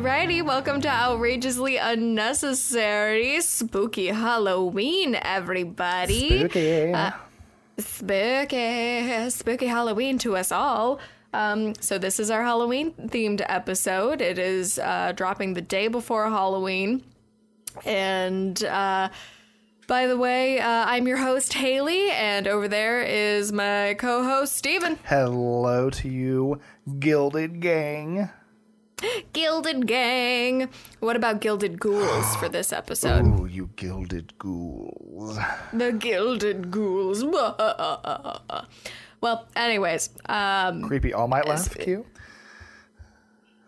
Alrighty, welcome to Outrageously Unnecessary Spooky Halloween, everybody. Spooky. Uh, spooky, spooky Halloween to us all. Um, so this is our Halloween themed episode. It is uh, dropping the day before Halloween, and uh, by the way, uh, I'm your host Haley, and over there is my co-host Steven. Hello to you, Gilded Gang. Gilded Gang. What about Gilded Ghouls for this episode? Ooh, you Gilded Ghouls. The Gilded Ghouls. well, anyways, um, Creepy All Might laugh cue.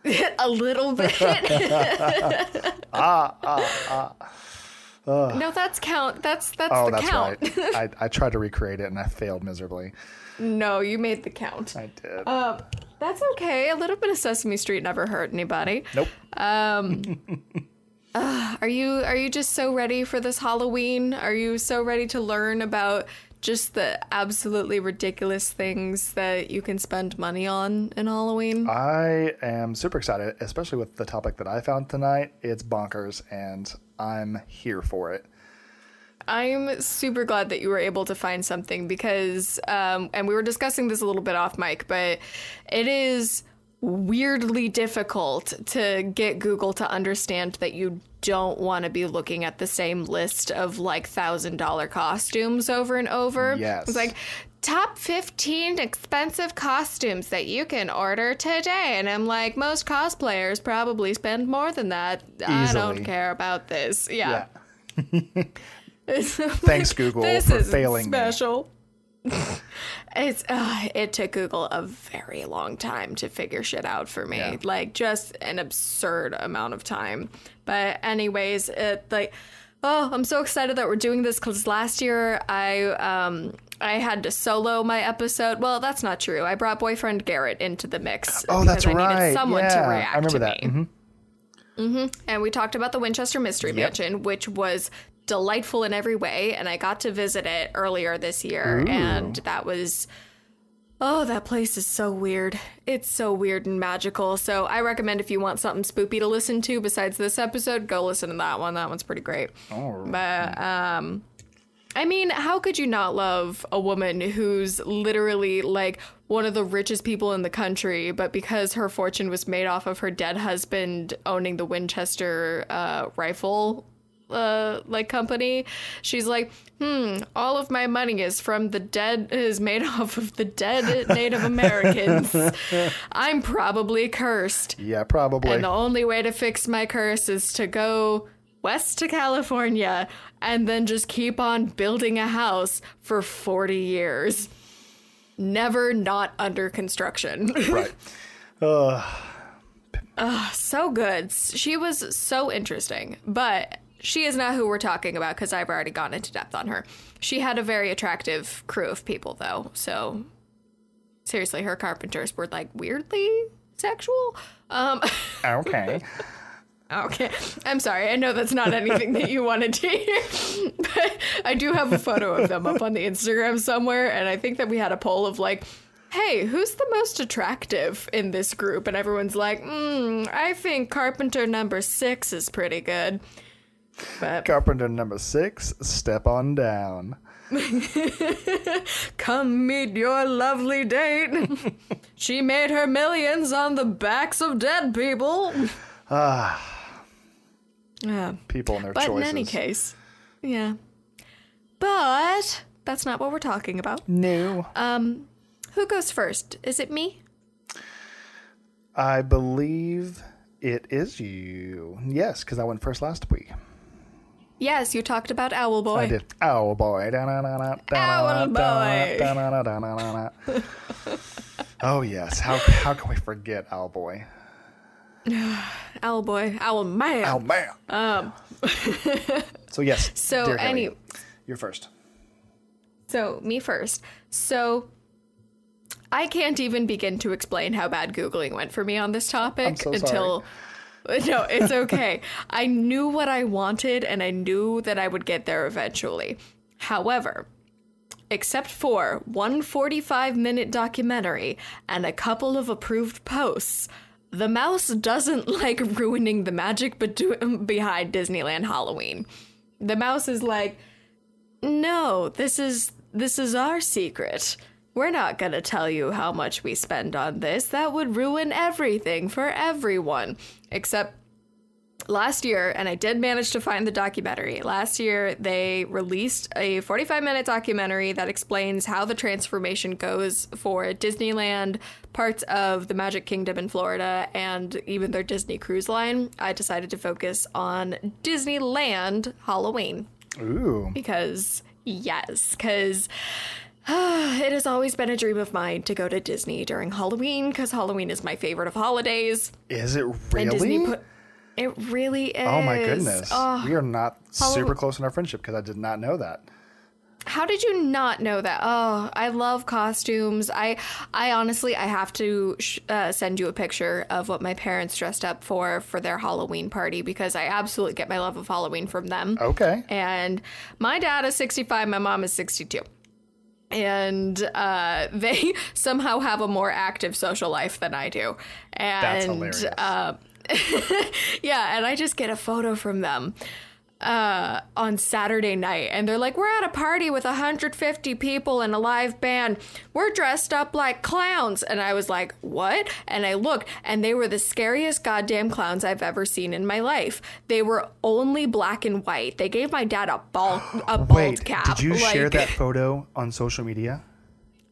a little bit. Ah, ah, ah. no, that's count. That's that's Oh, the that's count. right. I, I tried to recreate it and I failed miserably. no, you made the count. I did. Um, that's okay. A little bit of Sesame Street never hurt anybody. nope. Um, are you are you just so ready for this Halloween? Are you so ready to learn about just the absolutely ridiculous things that you can spend money on in Halloween? I am super excited, especially with the topic that I found tonight. It's bonkers, and I'm here for it. I'm super glad that you were able to find something because, um, and we were discussing this a little bit off mic, but it is weirdly difficult to get Google to understand that you don't want to be looking at the same list of like thousand dollar costumes over and over. Yes. It's like, Top 15 expensive costumes that you can order today. And I'm like, most cosplayers probably spend more than that. I don't care about this. Yeah. Yeah. Thanks, Google, this for is failing me. special. it's uh, it took Google a very long time to figure shit out for me. Yeah. Like just an absurd amount of time. But anyways, it like oh, I'm so excited that we're doing this cuz last year I um I had to solo my episode. Well, that's not true. I brought boyfriend Garrett into the mix Oh, that's because I right. needed someone yeah, to react I remember to that. me Mhm. and we talked about the Winchester Mystery Mansion, which was delightful in every way. And I got to visit it earlier this year, and that was. Oh, that place is so weird. It's so weird and magical. So I recommend if you want something spoopy to listen to besides this episode, go listen to that one. That one's pretty great. Oh, But um I mean, how could you not love a woman who's literally like one of the richest people in the country, but because her fortune was made off of her dead husband owning the Winchester uh, rifle uh, like company, she's like, hmm, all of my money is from the dead is made off of the dead Native Americans. I'm probably cursed. yeah, probably. And the only way to fix my curse is to go west to California and then just keep on building a house for 40 years. Never not under construction. right. Uh, so good. She was so interesting, but she is not who we're talking about because I've already gone into depth on her. She had a very attractive crew of people, though. So, seriously, her carpenters were like weirdly sexual. Um, okay. Okay. I'm sorry. I know that's not anything that you wanted to hear. But I do have a photo of them up on the Instagram somewhere. And I think that we had a poll of like, hey, who's the most attractive in this group? And everyone's like, mm, I think Carpenter number six is pretty good. But Carpenter number six, step on down. come meet your lovely date. she made her millions on the backs of dead people. Ah, Yeah. people and their But choices. in any case, yeah. But that's not what we're talking about. no. Um, who goes first? Is it me? I believe it is you. Yes, because I went first last week. Yes, you talked about Owl Boy. I did. Owl boy. Owl boy. oh yes. How how can we forget Owl boy? Owl Boy. Owl Man. Owl man. Um. So yes. So dear Haley, any. you're first. So me first. So. I can't even begin to explain how bad Googling went for me on this topic so until. No, it's okay. I knew what I wanted and I knew that I would get there eventually. However, except for one 45 minute documentary and a couple of approved posts, the mouse doesn't like ruining the magic bedu- behind Disneyland Halloween. The mouse is like, no, this is this is our secret. We're not going to tell you how much we spend on this. That would ruin everything for everyone. Except last year, and I did manage to find the documentary. Last year, they released a 45 minute documentary that explains how the transformation goes for Disneyland, parts of the Magic Kingdom in Florida, and even their Disney Cruise Line. I decided to focus on Disneyland Halloween Ooh. because, yes, because. it has always been a dream of mine to go to Disney during Halloween because Halloween is my favorite of holidays. Is it And Disney really? put it really is. oh my goodness. Oh, we are not Hallow- super close in our friendship because I did not know that. how did you not know that? Oh, I love costumes. I, I honestly, I have to sh- uh, send you a picture of what my parents dressed up for for their Halloween party because I absolutely get my love of Halloween from them. Okay. And my dad is 65, my mom is 62. And uh, they somehow have a more active social life than I do. And That's hilarious. Uh, yeah, and I just get a photo from them uh, on Saturday night, and they're like, "We're at a party with 150 people and a live band. We're dressed up like clowns." And I was like, "What?" And I looked, and they were the scariest goddamn clowns I've ever seen in my life. They were only black and white. They gave my dad a bald a bald Wait, cap. did you share that photo on social media?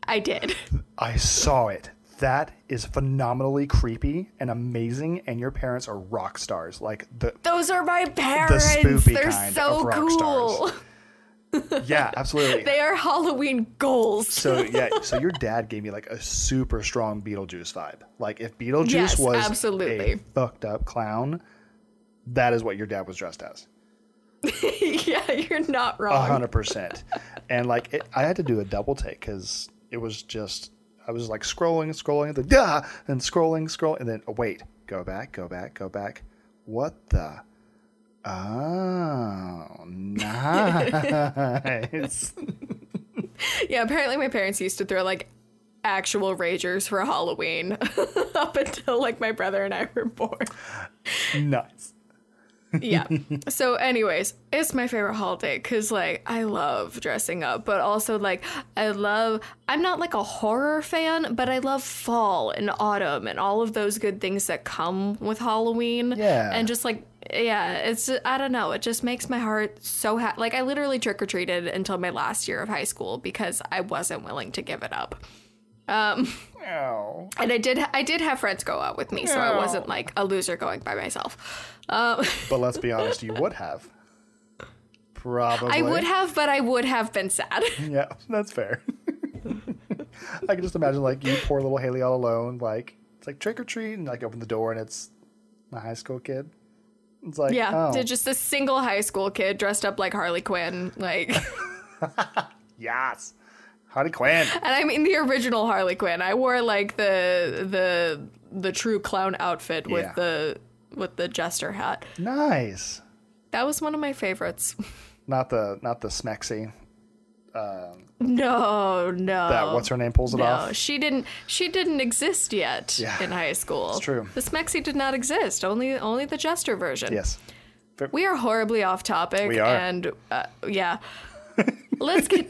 I did. I saw it. That is phenomenally creepy and amazing, and your parents are rock stars. Like the Those are my parents. spoopy They're kind so of rock cool. stars. yeah, absolutely. They are Halloween goals. So yeah, so your dad gave me like a super strong Beetlejuice vibe. Like if Beetlejuice Yes, was absolutely. a fucked up clown, that is what your dad was dressed as. yeah, you're not A wrong. hundred percent. And like it, I had to do a double take because it was just I was like scrolling, scrolling, and then yeah, and scrolling, scroll, and then oh, wait, go back, go back, go back. What the? Oh, nice. Yeah, apparently my parents used to throw like actual ragers for Halloween up until like my brother and I were born. nice. Yeah. so, anyways, it's my favorite holiday because like I love dressing up, but also like I love. I'm not like a horror fan, but I love fall and autumn and all of those good things that come with Halloween. Yeah. And just like yeah, it's I don't know. It just makes my heart so happy. Like I literally trick or treated until my last year of high school because I wasn't willing to give it up. Um, and I did I did have friends go out with me, so I wasn't like a loser going by myself. Um, But let's be honest, you would have. Probably. I would have, but I would have been sad. Yeah, that's fair. I can just imagine like you poor little Haley all alone, like it's like trick or treat, and like open the door and it's a high school kid. It's like yeah, oh, just a single high school kid dressed up like Harley Quinn, like, yes, Harley Quinn. and I mean the original Harley Quinn. I wore like the the the true clown outfit with Yeah. the with the jester hat. Nice. That was one of my favorites. Not the not the smexy. No, no. That what's her name pulls it off? No, off. she didn't. She didn't exist yet Yeah, in high school. it's true. The Smexy did not exist. Only, only the Jester version. Yes. We are horribly off topic. We are. And uh, yeah. Let's get.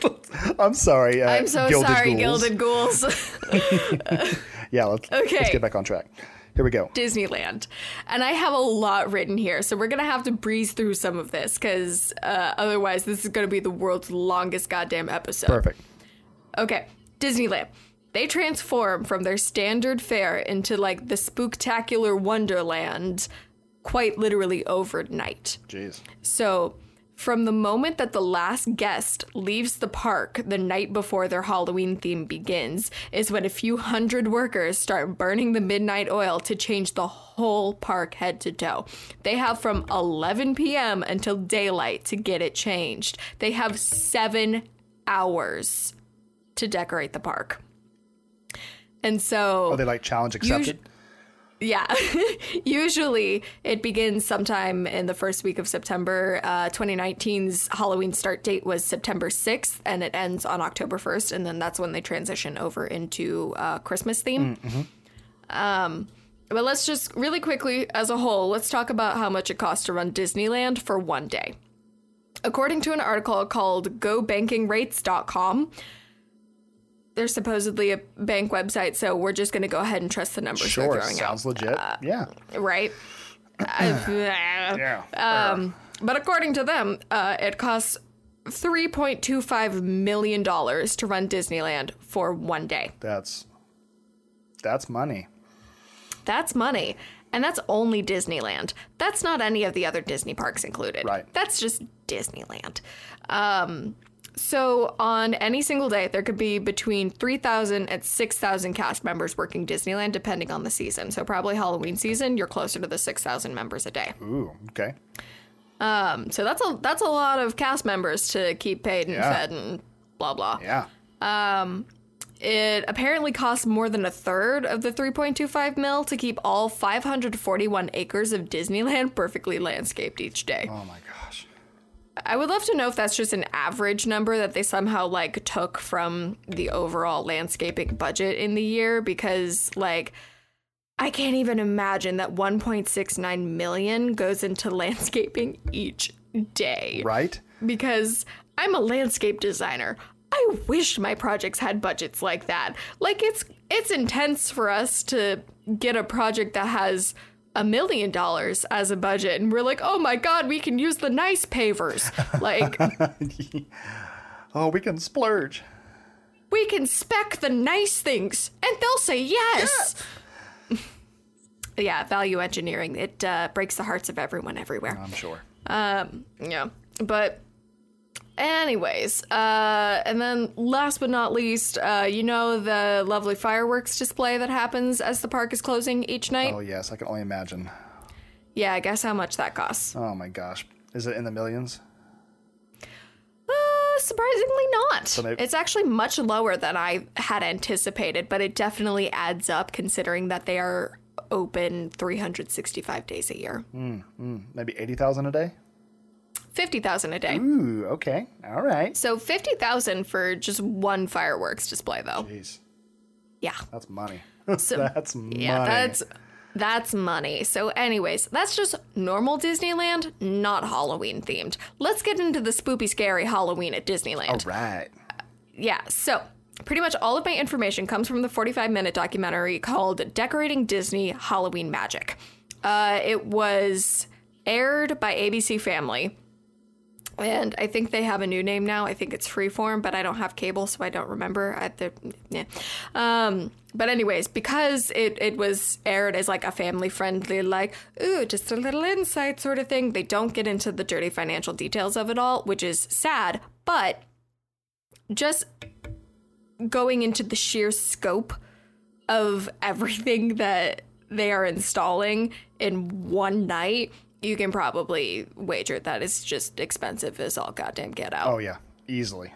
I'm sorry. Uh, I'm so Gilded sorry, Ghouls. Gilded Ghouls. Yeah. Let's okay. let's get back on track. Here we go. Disneyland. And I have a lot written here, so we're gonna have to breeze through some of this because uh, otherwise, this is gonna be the world's longest goddamn episode. Perfect. Okay, Disneyland. They transform from their standard fare into like the spooktacular wonderland quite literally overnight. Jeez. So, from the moment that the last guest leaves the park the night before their Halloween theme begins, is when a few hundred workers start burning the midnight oil to change the whole park head to toe. They have from 11 p.m. until daylight to get it changed. They have seven hours to decorate the park. And so. Are they like challenge accepted? Yeah. Usually it begins sometime in the first week of September. Uh, 2019's Halloween start date was September 6th and it ends on October 1st. And then that's when they transition over into uh, Christmas theme. Um, But let's just really quickly, as a whole, let's talk about how much it costs to run Disneyland for one day. According to an article called GoBankingRates.com, there's supposedly a bank website, so we're just going to go ahead and trust the numbers Sure, they're throwing sounds legit. yeah. right? Uh, Yeah. um, but according to them, uh, it costs $3.25 million to run Disneyland for one day. that's that's money. That's money. And that's only Disneyland. That's not any of the other Disney parks included. Right. That's just Disneyland. Um, so on any single day, there could be between 3,000 and 6,000 cast members working Disneyland, depending on the season. So probably Halloween season, you're closer to the 6,000 members a day. Ooh, okay. Um, so that's a that's a lot of cast members to keep paid and Yeah. fed and blah blah. Yeah. Um, It apparently costs more than a third of the 3.25 mil to keep all 541 acres of Disneyland perfectly landscaped each day. Oh my gosh. I would love to know if that's just an average number that they somehow like took from the overall landscaping budget in the year because like I can't even imagine that 1.69 million goes into landscaping each day Right? because I'm a landscape designer. I wish my projects had budgets like that. Like it's it's intense for us to get a project that has a million dollars as a budget and we're like, "Oh my god, we can use the nice pavers." Like Oh, we can splurge. we can spec the nice things and they'll say yes. yeah, value engineering. It uh, breaks the hearts of everyone everywhere. I'm sure. Um, yeah. But anyways, uh and then last but not least, uh you know the lovely fireworks display that happens as the park is closing each night? Oh yes, I can only imagine. Yeah, I guess how much that costs? Oh my gosh. Is it in the millions? Uh surprisingly not. maybe- it's actually much lower than I had anticipated, but it definitely adds up considering that they are open 365 days a year. Maybe 80,000 a day? 50,000 a day. Ooh, okay. All right. So 50,000 for just one fireworks display though. Jeez. Yeah. That's money. So- that's money. Yeah, that's that's money. So anyways, that's just normal Disneyland, not Halloween themed. Let's get into the spoopy scary Halloween at Disneyland. All right. Yeah, so pretty much all of my information comes from the 45 minute documentary called Decorating Disney Halloween Magic. Uh, it was aired by ABC Family. And I think they have a new name now. I think it's Freeform, but I don't have cable, so I don't remember. I, the, yeah. um, but anyways, because it, it was aired as like a family friendly, like, ooh, just a little insight sort of thing, they don't get into the dirty financial details of it all, which is sad. But just going into the sheer scope of everything that they are installing in one night, you can probably wager that it's just expensive as all goddamn get out. Oh yeah, easily.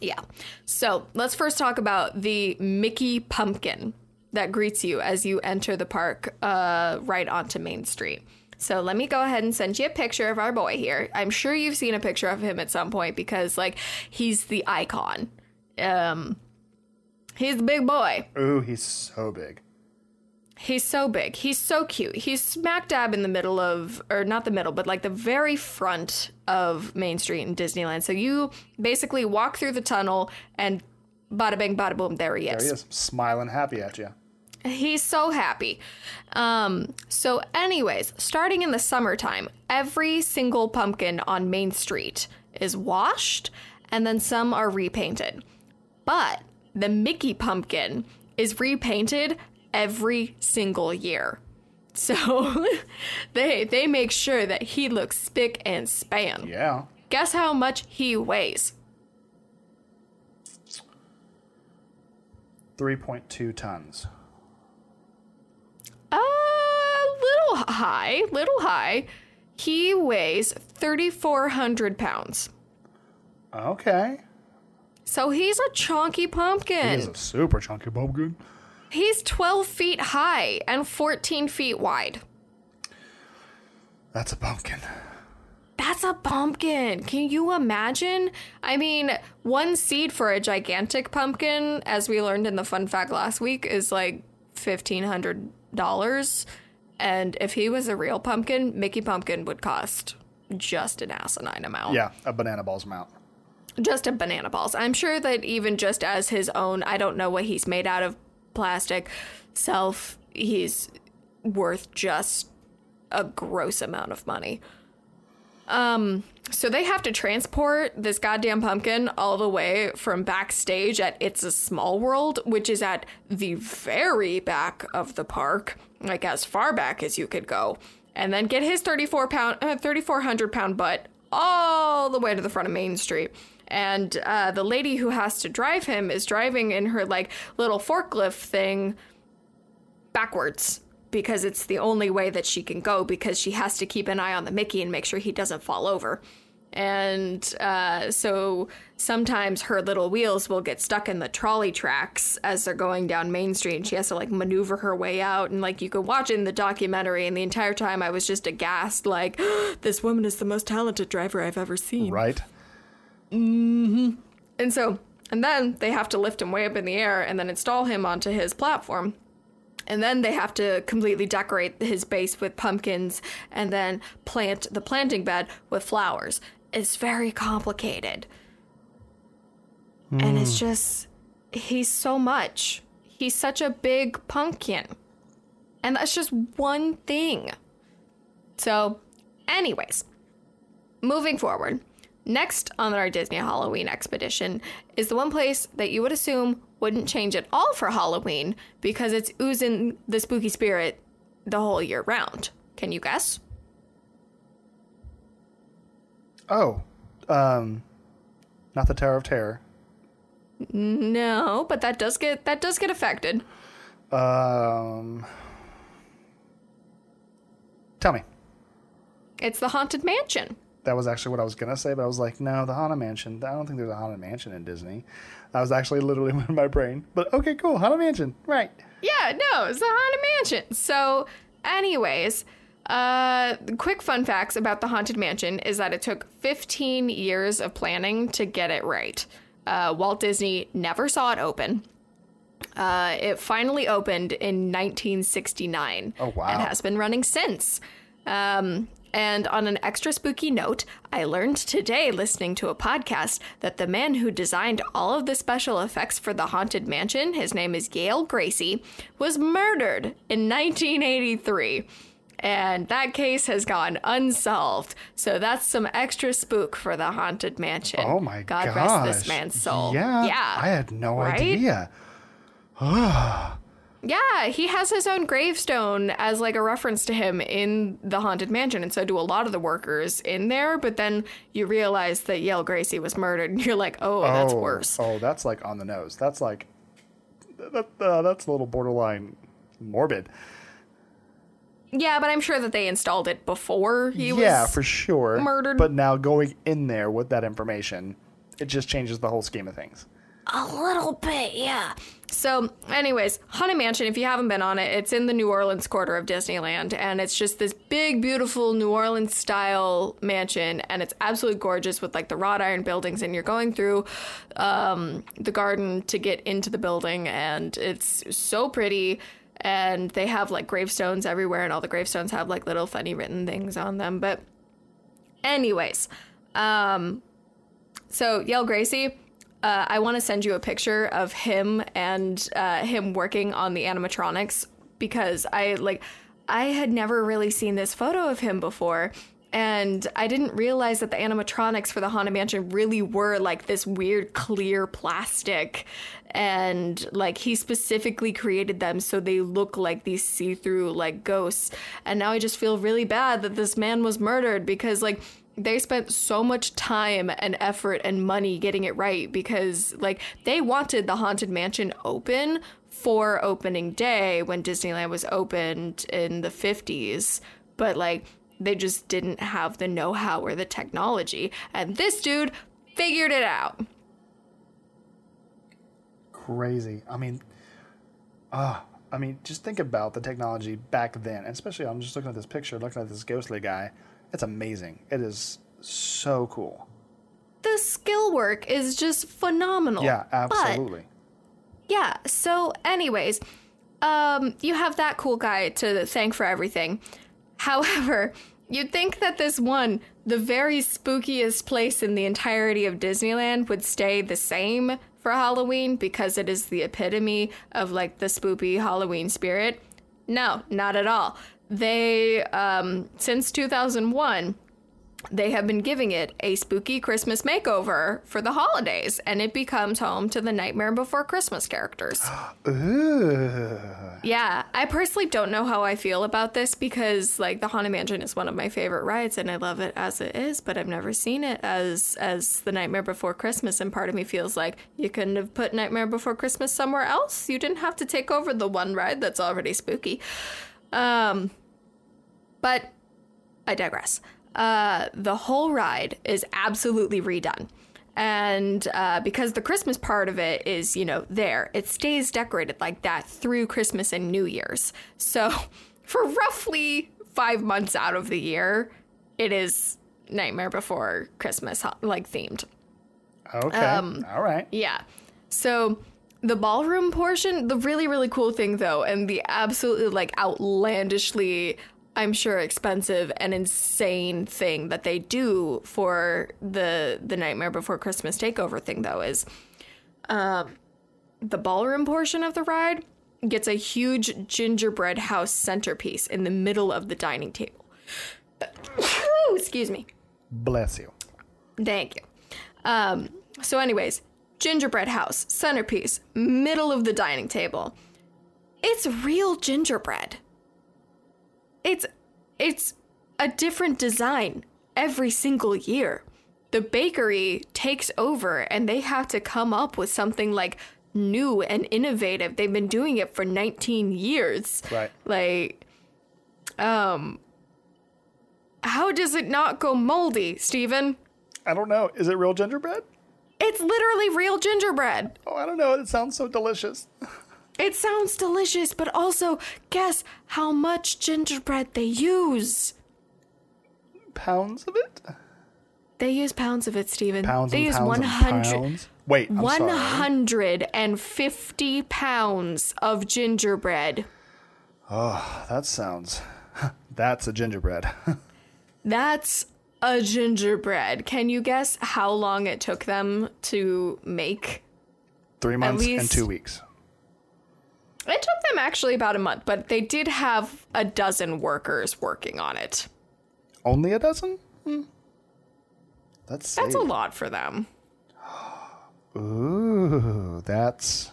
Yeah. So let's first talk about the Mickey pumpkin that greets you as you enter the park uh, right onto Main Street. So let me go ahead and send you a picture of our boy here. I'm sure you've seen a picture of him at some point because like he's the icon. Um he's the big boy. Ooh, he's so big. He's so big. He's so cute. He's smack dab in the middle of, or not the middle, but like the very front of Main Street in Disneyland. So you basically walk through the tunnel and bada bing, bada boom, there he is. There he is, smiling happy at you. He's so happy. Um, so, anyways, starting in the summertime, every single pumpkin on Main Street is washed and then some are repainted. But the Mickey pumpkin is repainted every single year. So they they make sure that he looks spick and span. Yeah. Guess how much he weighs? 3.2 tons. A little high, little high. He weighs 3,400 pounds. Okay. So he's a chunky pumpkin. He's a super chunky pumpkin. He's 12 feet high and 14 feet wide. That's a pumpkin. That's a pumpkin. Can you imagine? I mean, one seed for a gigantic pumpkin, as we learned in the fun fact last week, is like $1,500 And if he was a real pumpkin, Mickey Pumpkin would cost just an asinine amount. Yeah, a banana balls amount. Just a banana balls. I'm sure that even just as his own, I don't know what he's made out of plastic self, he's worth just a gross amount of money. Um, so they have to transport this goddamn pumpkin all the way from backstage at It's a Small World, which is at the very back of the park, like as far back as you could go, and then get his 34 pound, uh, 3,400 pound butt all the way to the front of Main Street. And uh, the lady who has to drive him is driving in her like little forklift thing backwards because it's the only way that she can go because she has to keep an eye on the Mickey and make sure he doesn't fall over. And uh, so sometimes her little wheels will get stuck in the trolley tracks as they're going down Main Street, and she has to like maneuver her way out. And like you can watch in the documentary, and the entire time I was just aghast, like, this woman is the most talented driver I've ever seen. Right? Mm-hmm. And so, and then they have to lift him way up in the air and then install him onto his platform. And then they have to completely decorate his base with pumpkins and then plant the planting bed with flowers. It's very complicated. And it's hmm. just, he's so much. He's such a big pumpkin. And that's just one thing. So, anyways, moving forward, next on our Disney Halloween expedition is the one place that you would assume wouldn't change at all for Halloween because it's oozing the spooky spirit the whole year round. Can you guess? Oh, um, not the Tower of Terror. No, but that does get that does get affected. Um, tell me. It's the Haunted Mansion. That was actually what I was gonna say, but I was like, no, the Haunted Mansion. I don't think there's a Haunted Mansion in Disney. That was actually literally in my brain. But okay, cool, Haunted Mansion, right? Yeah, no, it's the Haunted Mansion. So, anyways, uh, quick fun facts about the Haunted Mansion is that it took 15 years of planning to get it right. Uh, Walt Disney never saw it open. Uh, it finally opened in 1969 Oh, wow. and has been running since. Um, and on an extra spooky note, I learned today listening to a podcast that the man who designed all of the special effects for the Haunted Mansion, his name is Yale Gracey, was murdered in 1983. And that case has gone unsolved. So that's some extra spook for the Haunted Mansion. Oh my God gosh. rest this man's soul. Yeah, Yeah. I had no Right? idea. Yeah, he has his own gravestone as like a reference to him in the haunted mansion, and so do a lot of the workers in there. But then you realize that Yale Gracey was murdered, and you're like, oh, that's oh, worse. Oh, that's like on the nose. That's like that, uh, that's a little borderline morbid. Yeah, but I'm sure that they installed it before he was. yeah, for sure. murdered. But now going in there with that information, it just changes the whole scheme of things. A little bit, yeah. So, anyways, Haunted Mansion, if you haven't been on it, it's in the New Orleans quarter of Disneyland, and it's just this big, beautiful New Orleans style mansion, and it's absolutely gorgeous with like the wrought iron buildings, and you're going through um, the garden to get into the building, and it's so pretty. And they have like gravestones everywhere, and all the gravestones have like little funny written things on them. But, anyways, um, so Yale Gracey, uh, I want to send you a picture of him and uh, him working on the animatronics because I like I had never really seen this photo of him before. And I didn't realize that the animatronics for the Haunted Mansion really were like this weird clear plastic. And like he specifically created them so they look like these see through like ghosts. And now I just feel really bad that this man was murdered because like they spent so much time and effort and money getting it right because like they wanted the haunted mansion open for opening day when disneyland was opened in the 50s but like they just didn't have the know-how or the technology and this dude figured it out Crazy. I mean, ah, I mean, just think about the technology back then, and especially I'm just looking at this picture, looking at this ghostly guy. It's amazing. It is so cool. the skill work is just phenomenal Yeah, But- absolutely. Yeah. So, anyways, um, you have that cool guy to thank for everything. However, you'd think that this one, the very spookiest place in the entirety of Disneyland, would stay the same for Halloween because it is the epitome of like the spooky Halloween spirit. No, not at all. They, um, since 2001, they have been giving it a spooky Christmas makeover for the holidays, and it becomes home to the Nightmare Before Christmas characters. Yeah, I personally don't know how I feel about this because like the Haunted Mansion is one of my favorite rides and I love it as it is, but I've never seen it as as the Nightmare Before Christmas and part of me feels like you couldn't have put Nightmare Before Christmas somewhere else. You didn't have to take over the one ride that's already spooky. Um but I digress. Uh the whole ride is absolutely redone and uh, because the Christmas part of it is, you know, there, it stays decorated like that through Christmas and New Year's. So, for roughly five months out of the year, it is Nightmare Before Christmas, like themed. Okay. All right. Yeah. So, the ballroom portion, the really, really cool thing though, and the absolutely like outlandishly I'm sure expensive and insane thing that they do for the the Nightmare Before Christmas takeover thing though is um the ballroom portion of the ride gets a huge gingerbread house centerpiece in the middle of the dining table. Excuse me. Bless you. Thank you. Um, so, anyways, gingerbread house, centerpiece, middle of the dining table. It's real gingerbread. It's it's a different design every single year. The bakery takes over and they have to come up with something like new and innovative. They've been doing it for 19 years. Right. Like um how does it not go moldy, Steven? I don't know. Is it real gingerbread? It's literally real gingerbread. Oh, I don't know. It sounds so delicious. It sounds delicious, but also guess how much gingerbread they use. Pounds of it? They use pounds of it, Steven. Pounds they and use pounds 100 and pounds? Wait, I'm sorry. 150 pounds of gingerbread. Oh, that sounds. That's a gingerbread. That's a gingerbread. Can you guess how long it took them to make? Three months and two weeks. It took them actually about a month, but they did have a dozen workers working on it. Only a dozen? Hmm. That's That's a lot for them. Ooh, that's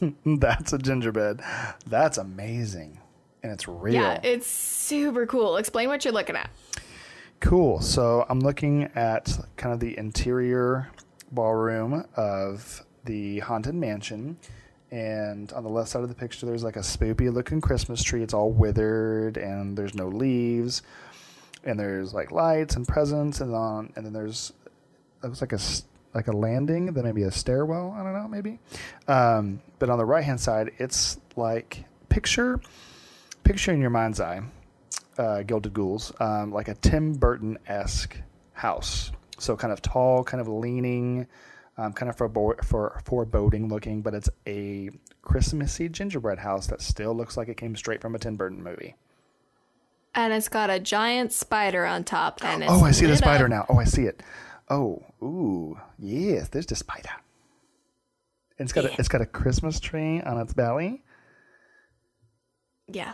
that's a gingerbread. That's amazing, and it's real. Yeah, it's super cool. Explain what you're looking at. Cool. So I'm looking at kind of the interior ballroom of the haunted mansion. And on the left side of the picture, there's like a spoopy looking Christmas tree. It's all withered and there's no leaves. And there's like lights and presents. And on, and then there's, looks like a, like a landing, then maybe a stairwell. I don't know, maybe. Um, but on the right hand side, it's like picture, picture in your mind's eye uh, Gilded Ghouls, um, like a Tim Burton esque house. So kind of tall, kind of leaning, um, kind of forebo- for foreboding looking, but it's a Christmassy gingerbread house that still looks like it came straight from a Tim Burton movie. And it's got a giant spider on top. And it's Oh, I see the spider up. now. Oh, I see it. Oh, ooh, yes, there's the spider. It's got a, it's got a Christmas tree on its belly. Yeah.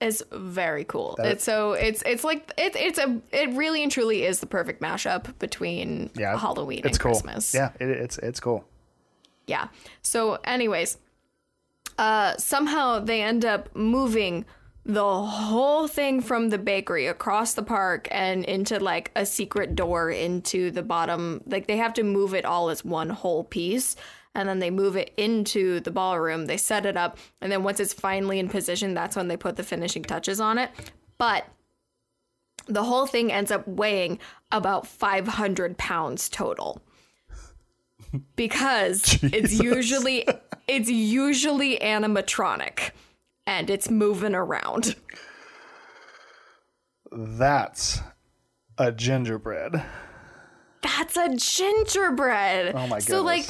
It's very cool. That- it's so it's it's like it, it's a it really and truly is the perfect mashup between Yeah, Halloween it's and cool. Christmas. Yeah, it, it's it's cool. Yeah. So, anyways, uh, somehow they end up moving the whole thing from the bakery across the park and into like a secret door into the bottom. Like they have to move it all as one whole piece. And then they move it into the ballroom. They set it up. And then once it's finally in position, that's when they put the finishing touches on it. But the whole thing ends up weighing about 500 pounds total because it's usually it's usually animatronic and it's moving around That's a gingerbread. that's a gingerbread Oh my god so like.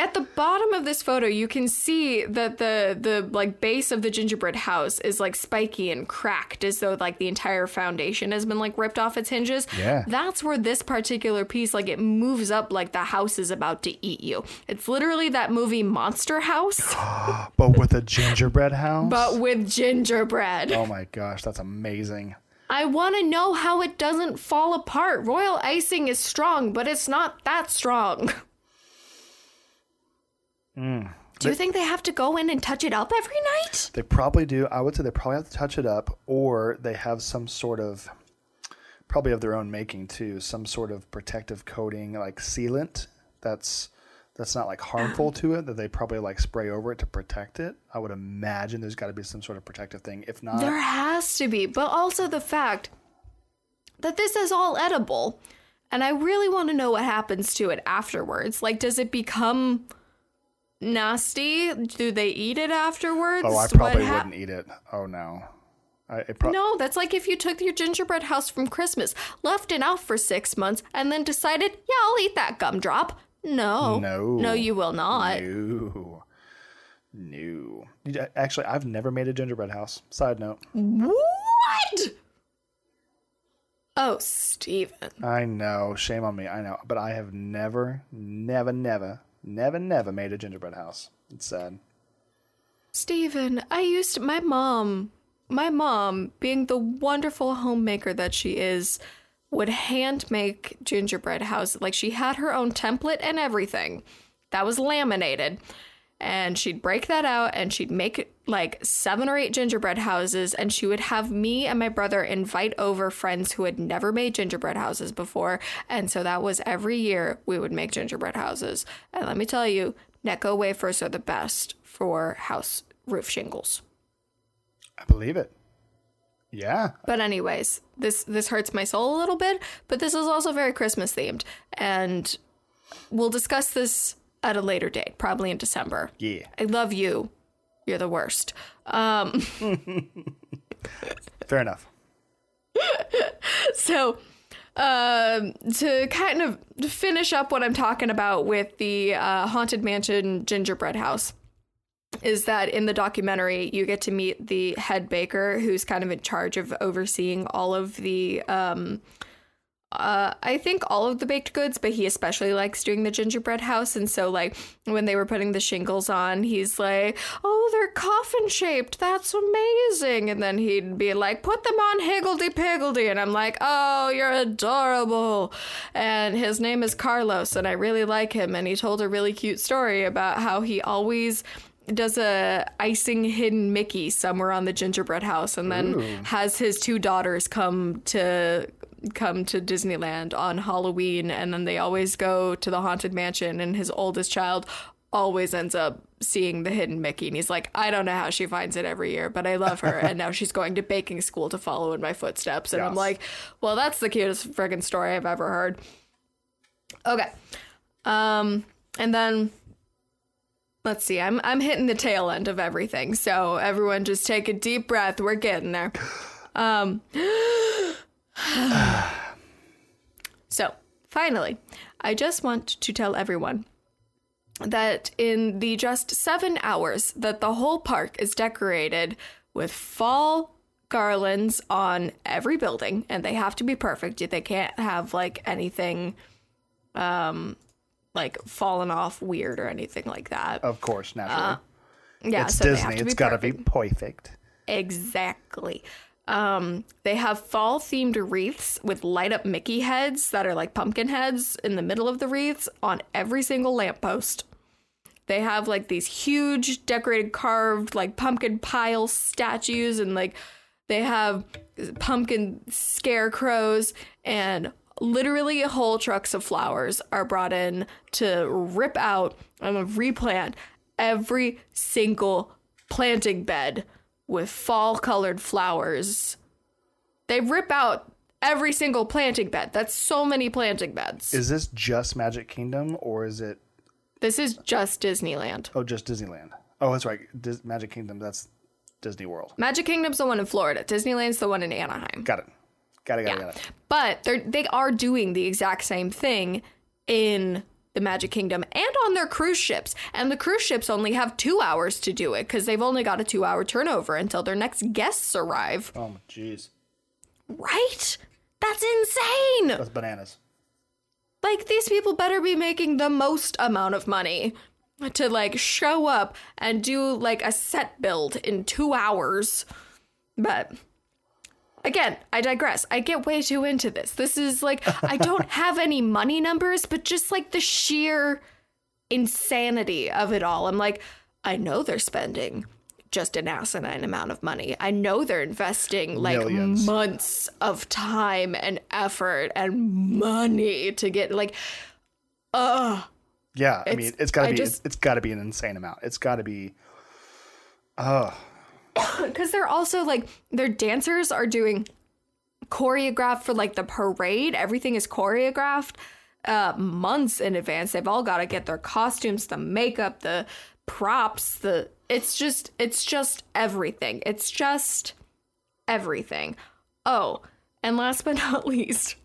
At the bottom of this photo, you can see that the the like base of the gingerbread house is like spiky and cracked, as though like the entire foundation has been like ripped off its hinges. Yeah. That's where this particular piece like it moves up like the house is about to eat you. It's literally that movie Monster House, But with a gingerbread house? but with gingerbread. oh my gosh, that's amazing. I want to know how it doesn't fall apart. Royal icing is strong, but it's not that strong. Mm. Do you think they have to go in and touch it up every night? They probably do. I would say they probably have to touch it up, or they have some sort of, probably of their own making too, some sort of protective coating like sealant that's that's not like harmful to it that they probably like spray over it to protect it. I would imagine there's got to be some sort of protective thing. If not, There has to be, but also the fact that this is all edible. And I really want to know what happens to it afterwards. Like, does it become nasty? Do they eat it afterwards? oh, I probably hap- wouldn't eat it. Oh no, I it prob- No, that's like if you took your gingerbread house from Christmas, left it out for six months, and then decided, yeah, I'll eat that gumdrop. No. No. No, you will not. No. No. Actually, I've never made a gingerbread house. Side note. What? Oh, Steven. I know. Shame on me. I know. But I have never, never, never, never, never made a gingerbread house. It's sad. Steven, I used to, my mom, my mom, being the wonderful homemaker that she is, would hand make gingerbread houses. Like she had her own template and everything that was laminated. And she'd break that out and she'd make like seven or eight gingerbread houses. And she would have me and my brother invite over friends who had never made gingerbread houses before. And so that was every year we would make gingerbread houses. And let me tell you, Necco wafers are the best for house roof shingles. I believe it. Yeah. But anyways, this this hurts my soul a little bit, but this is also very Christmas themed and we'll discuss this at a later date, probably in December. Yeah. I love you. You're the worst. Um Fair enough. so um to kind of finish up what I'm talking about with the uh, haunted mansion gingerbread house is that in the documentary you get to meet the head baker who's kind of in charge of overseeing all of the um uh, I think all of the baked goods, but he especially likes doing the gingerbread house. And so, like, when they were putting the shingles on, he's like, Oh, they're coffin shaped. That's amazing. And then he'd be like, Put them on Higgledy Piggledy. And I'm like, Oh, you're adorable. And his name is Carlos, and I really like him. And he told a really cute story about how he always does a icing hidden Mickey somewhere on the gingerbread house and then has his two daughters come to come to Disneyland on Halloween and then they always go to the haunted mansion and his oldest child always ends up seeing the hidden Mickey and he's like I don't know how she finds it every year but I love her and now she's going to baking school to follow in my footsteps and I'm like well that's the cutest friggin' story I've ever heard. Okay. Um and then let's see. I'm I'm hitting the tail end of everything. So everyone just take a deep breath. We're getting there. Um So, finally, I just want to tell everyone that in the just 7 hours that the whole park is decorated with fall garlands on every building and they have to be perfect. They can't have like anything um like fallen off weird or anything like that. Of course, naturally. Yeah, it's so Disney. It's got to be perfect. Exactly. Um, they have fall themed wreaths with light up Mickey heads that are like pumpkin heads in the middle of the wreaths on every single lamppost. They have like these huge decorated carved like pumpkin pile statues and like they have pumpkin scarecrows and literally whole trucks of flowers are brought in to rip out and replant every single planting bed with fall colored flowers. They rip out every single planting bed. That's so many planting beds. Is this just Magic Kingdom or is it this is just Disneyland. oh just Disneyland? Oh, that's right. Dis- Magic Kingdom. That's Disney World. Magic Kingdom's the one in Florida. Disneyland's the one in Anaheim. Got it. Got it. Got it. Yeah. Got it. But they're they are doing the exact same thing in the Magic Kingdom and on their cruise ships. And the cruise ships only have two hours to do it because they've only got a two hour turnover until their next guests arrive. Oh, jeez. Right? That's insane. That's bananas. Like, these people better be making the most amount of money to like show up and do like a set build in two hours. But again, I digress. I get way too into this. This is like, I don't have any money numbers, but just like the sheer insanity of it all. I'm like, I know they're spending just an asinine amount of money. I know they're investing like Millions. months of time and effort and money to get like, uh, Yeah, I mean, it's got I to be just- it's, it's got to be an insane amount. It's got to be oh, because they're also like their dancers are doing choreographed for like the parade. Everything is choreographed uh months in advance. They've all got to get their costumes the makeup the props the it's just it's just everything. It's just everything. Oh and last but not least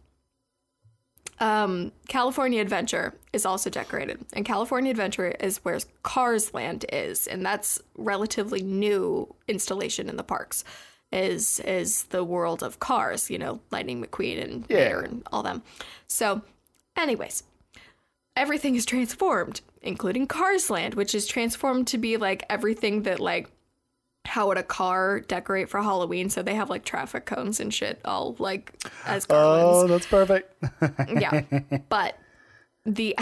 um, California Adventure is also decorated, and California Adventure is where Cars Land is, and that's relatively new installation in the parks. Is is the world of Cars? You know, Lightning McQueen and Yeah. And all them. So, anyways, everything is transformed, including Cars Land, which is transformed to be like everything that like how would a car decorate for Halloween? So they have like traffic cones and shit, all like as oh, garlands oh, that's perfect. yeah but the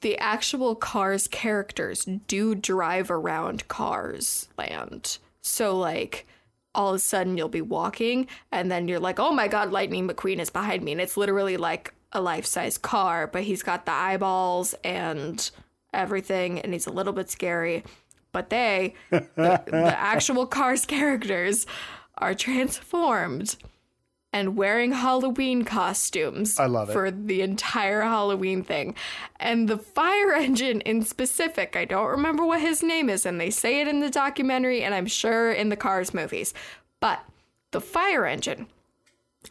the actual cars characters do drive around cars land so like all of a sudden you'll be walking and then you're like oh my god lightning mcqueen is behind me and it's literally like a life-size car but he's got the eyeballs and everything and he's a little bit scary but they the, the actual cars characters are transformed and wearing Halloween costumes. I love it. For the entire Halloween thing. And the fire engine in specific, I don't remember what his name is, and they say it in the documentary, and I'm sure in the Cars movies. But the fire engine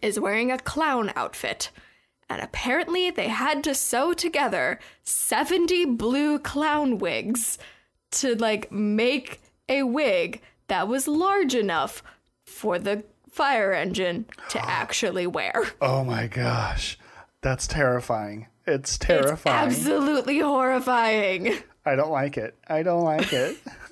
is wearing a clown outfit. And apparently they had to sew together 70 blue clown wigs to like make a wig that was large enough for the fire engine to actually wear. Oh my gosh, that's terrifying. It's It's terrifying. absolutely horrifying. I don't like it. I don't like it.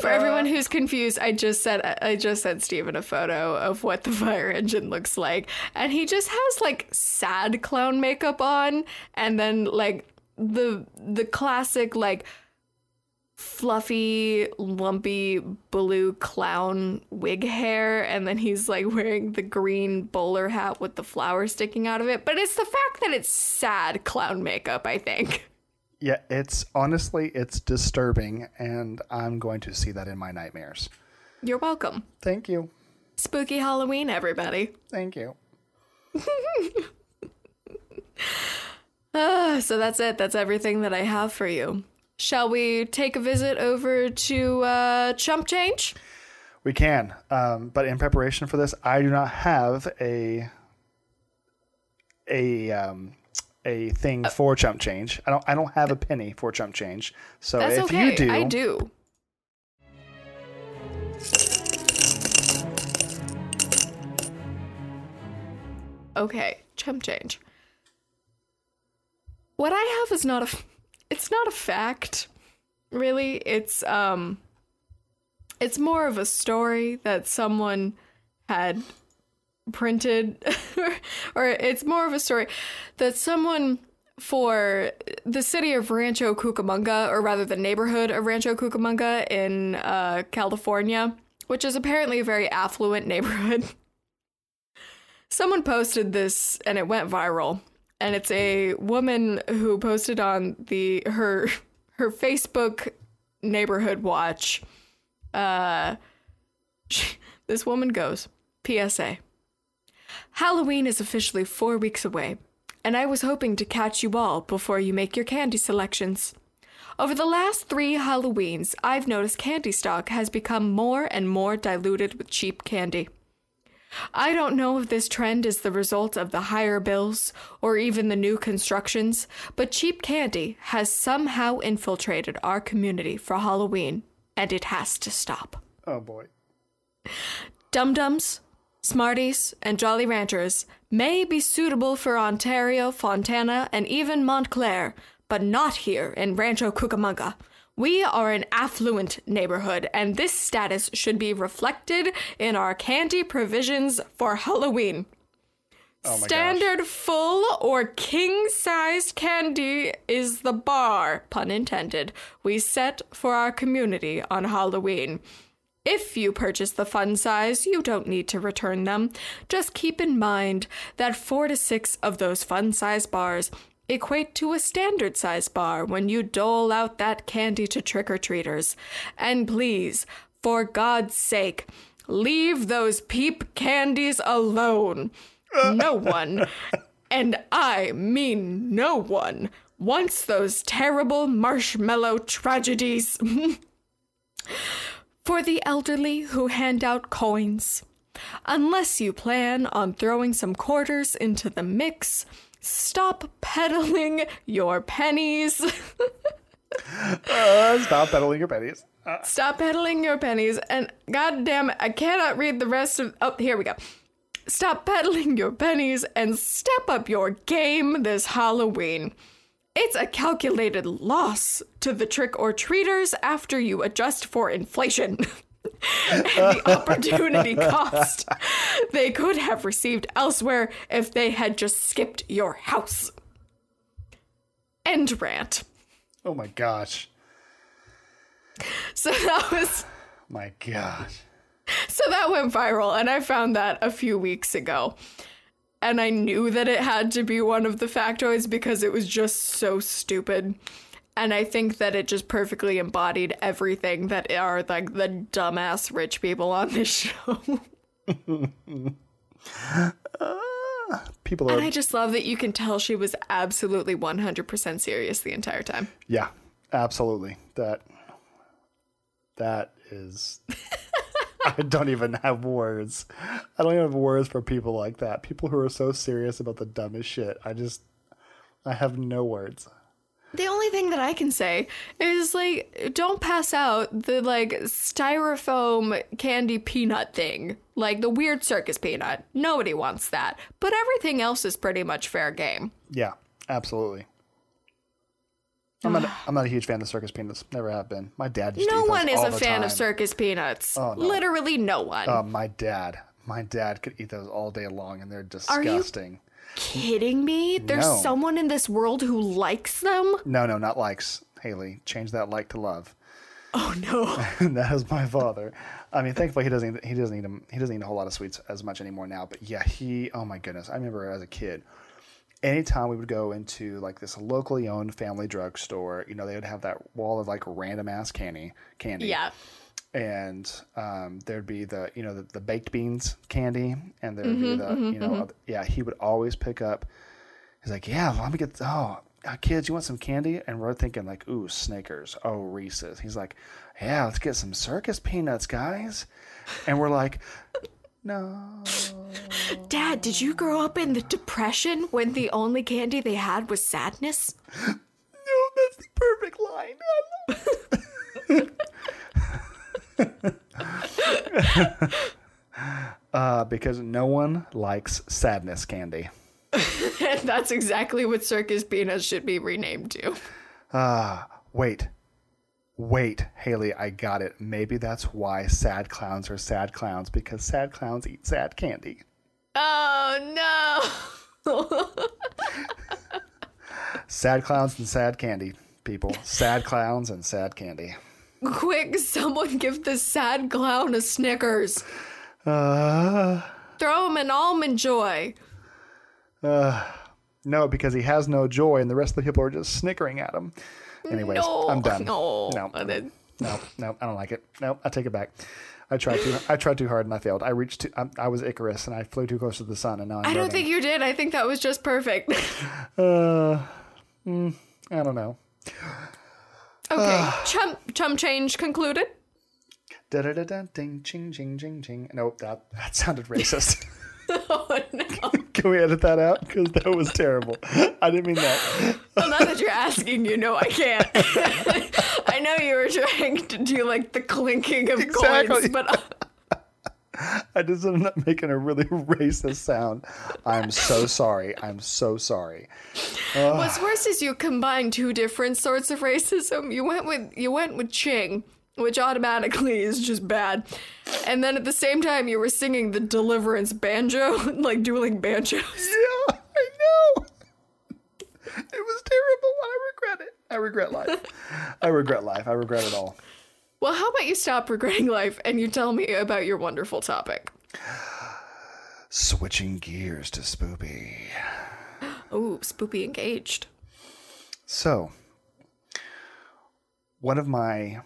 For everyone uh, who's confused, I just said I just sent Steven a photo of what the fire engine looks like, and he just has like sad clown makeup on, and then like the the classic like fluffy, lumpy blue clown wig hair, and then he's like wearing the green bowler hat with the flower sticking out of it. But it's the fact that it's sad clown makeup, I think. yeah, it's honestly it's disturbing, and I'm going to see that in my nightmares. You're welcome. Thank you. Spooky Halloween, everybody. Thank you. Ah, so that's it. That's everything that I have for you. Shall we take a visit over to uh, Chump Change? We can, um, but in preparation for this, I do not have a a um, a thing Uh, for chump change. I don't. I don't have a penny for chump change. So if okay. you do, I do. Okay, chump change. What I have is not a. It's not a fact, really. It's um. It's more of a story that someone had printed, or it's more of a story that someone for the city of Rancho Cucamonga, or rather the neighborhood of Rancho Cucamonga in uh, California, which is apparently a very affluent neighborhood. Someone posted this and it went viral. And it's a woman who posted on the her her Facebook neighborhood watch. Uh, this woman goes, PSA. Halloween is officially four weeks away, and I was hoping to catch you all before you make your candy selections. Over the last three Halloweens, I've noticed candy stock has become more and more diluted with cheap candy. I don't know if this trend is the result of the higher bills or even the new constructions, but cheap candy has somehow infiltrated our community for Halloween, and it has to stop. Oh boy. Dum Dums, Smarties, and Jolly Ranchers may be suitable for Ontario, Fontana, and even Montclair, but not here in Rancho Cucamonga. We are an affluent neighborhood, and this status should be reflected in our candy provisions for Halloween. Oh Standard full or king sized candy is the bar, pun intended, we set for our community on Halloween. If you purchase the fun size, you don't need to return them. Just keep in mind that four to six of those fun size bars equate to a standard size bar when you dole out that candy to trick or treaters. And please, for God's sake, leave those peep candies alone. No one, and I mean no one, wants those terrible marshmallow tragedies. For the elderly who hand out coins, unless you plan on throwing some quarters into the mix, stop peddling your pennies. Uh, stop peddling your pennies. Uh, Stop peddling your pennies. And god damn it, I cannot read the rest of. Oh, here we go. Stop peddling your pennies and step up your game this Halloween. It's a calculated loss to the trick or treaters after you adjust for inflation. and the opportunity cost they could have received elsewhere if they had just skipped your house. End rant. oh my gosh. So that was My gosh. So that went viral, and I found that a few weeks ago. And I knew that it had to be one of the factoids because it was just so stupid. And I think that it just perfectly embodied everything that are like the dumbass rich people on this show. Ah, people are. and I just love that you can tell she was absolutely 100% serious the entire time. Yeah, absolutely. That that is I don't even have words. I don't even have words for people like that. People who are so serious about the dumbest shit. I just I have no words. The only thing that I can say is like, don't pass out the like styrofoam candy peanut thing, like the weird circus peanut. Nobody wants that. But everything else is pretty much fair game. Yeah, absolutely. I'm not, I'm not a huge fan of circus peanuts. Never have been. My dad used to No one is a fan of circus peanuts. Oh, no. Literally no one. Uh, my dad. My dad could eat those all day long, and they're disgusting. Kidding me? There's No. someone in this world who likes them? No, no, not likes. Haley, change that like to love. Oh no. that is my father. I mean, thankfully he doesn't. He doesn't eat him He doesn't eat a whole lot of sweets as much anymore now. But yeah, he. Oh my goodness, I remember as a kid. Anytime we would go into like this locally owned family drugstore, you know, they would have that wall of like random ass candy, candy. yeah. And um, there'd be the you know the, the baked beans candy, and there'd be Mm-hmm, the you know other- yeah. He would always pick up. He's like, yeah, let me get oh. uh, Kids, you want some candy? And we're thinking like, ooh, Snickers. Oh, Reese's. He's like, yeah, let's get some circus peanuts, guys. And we're like, no. Dad, did you grow up in the depression when the only candy they had was sadness? No, that's the perfect line. uh, because no one likes sadness candy. And that's exactly what circus peanuts should be renamed to. Ah, Wait, wait, Haley, I got it. Maybe that's why sad clowns are sad clowns because sad clowns eat sad candy. Oh no. Sad clowns and sad candy, people. Sad clowns and sad candy. Quick, someone give this sad clown a Snickers. Uh, Throw him an almond joy. no, because he has no joy, and the rest of the people are just snickering at him. Anyways, no. I'm done. No. No. No, no, I don't like it. No, I take it back. I tried too. I tried too hard and I failed. I reached. Too, I, I was Icarus and I flew too close to the sun and now I'm I don't burning. think you did. I think that was just perfect. Uh, mm, I don't know. Okay. Ah. chump chump change concluded. Da da da da ding ching ching ching ching. Nope, that that sounded racist. oh no. Can we edit that out? Because that was terrible. I didn't mean that. Well, now that you're asking, you know I can't. I know you were trying to do like the clinking of Exactly. coins, but uh, I just ended up making a really racist sound. I'm so sorry. I'm so sorry. what's worse is you combined two different sorts of racism. You went with you went with Ching, which automatically is just bad, and then at the same time you were singing the Deliverance banjo, like dueling banjos. Yeah, I know. It was terrible. I regret it. I regret life. I regret life. I regret it all. Well, how about you stop regretting life and you tell me about your wonderful topic? Switching gears to spoopy. Oh, spoopy engaged. So, one of my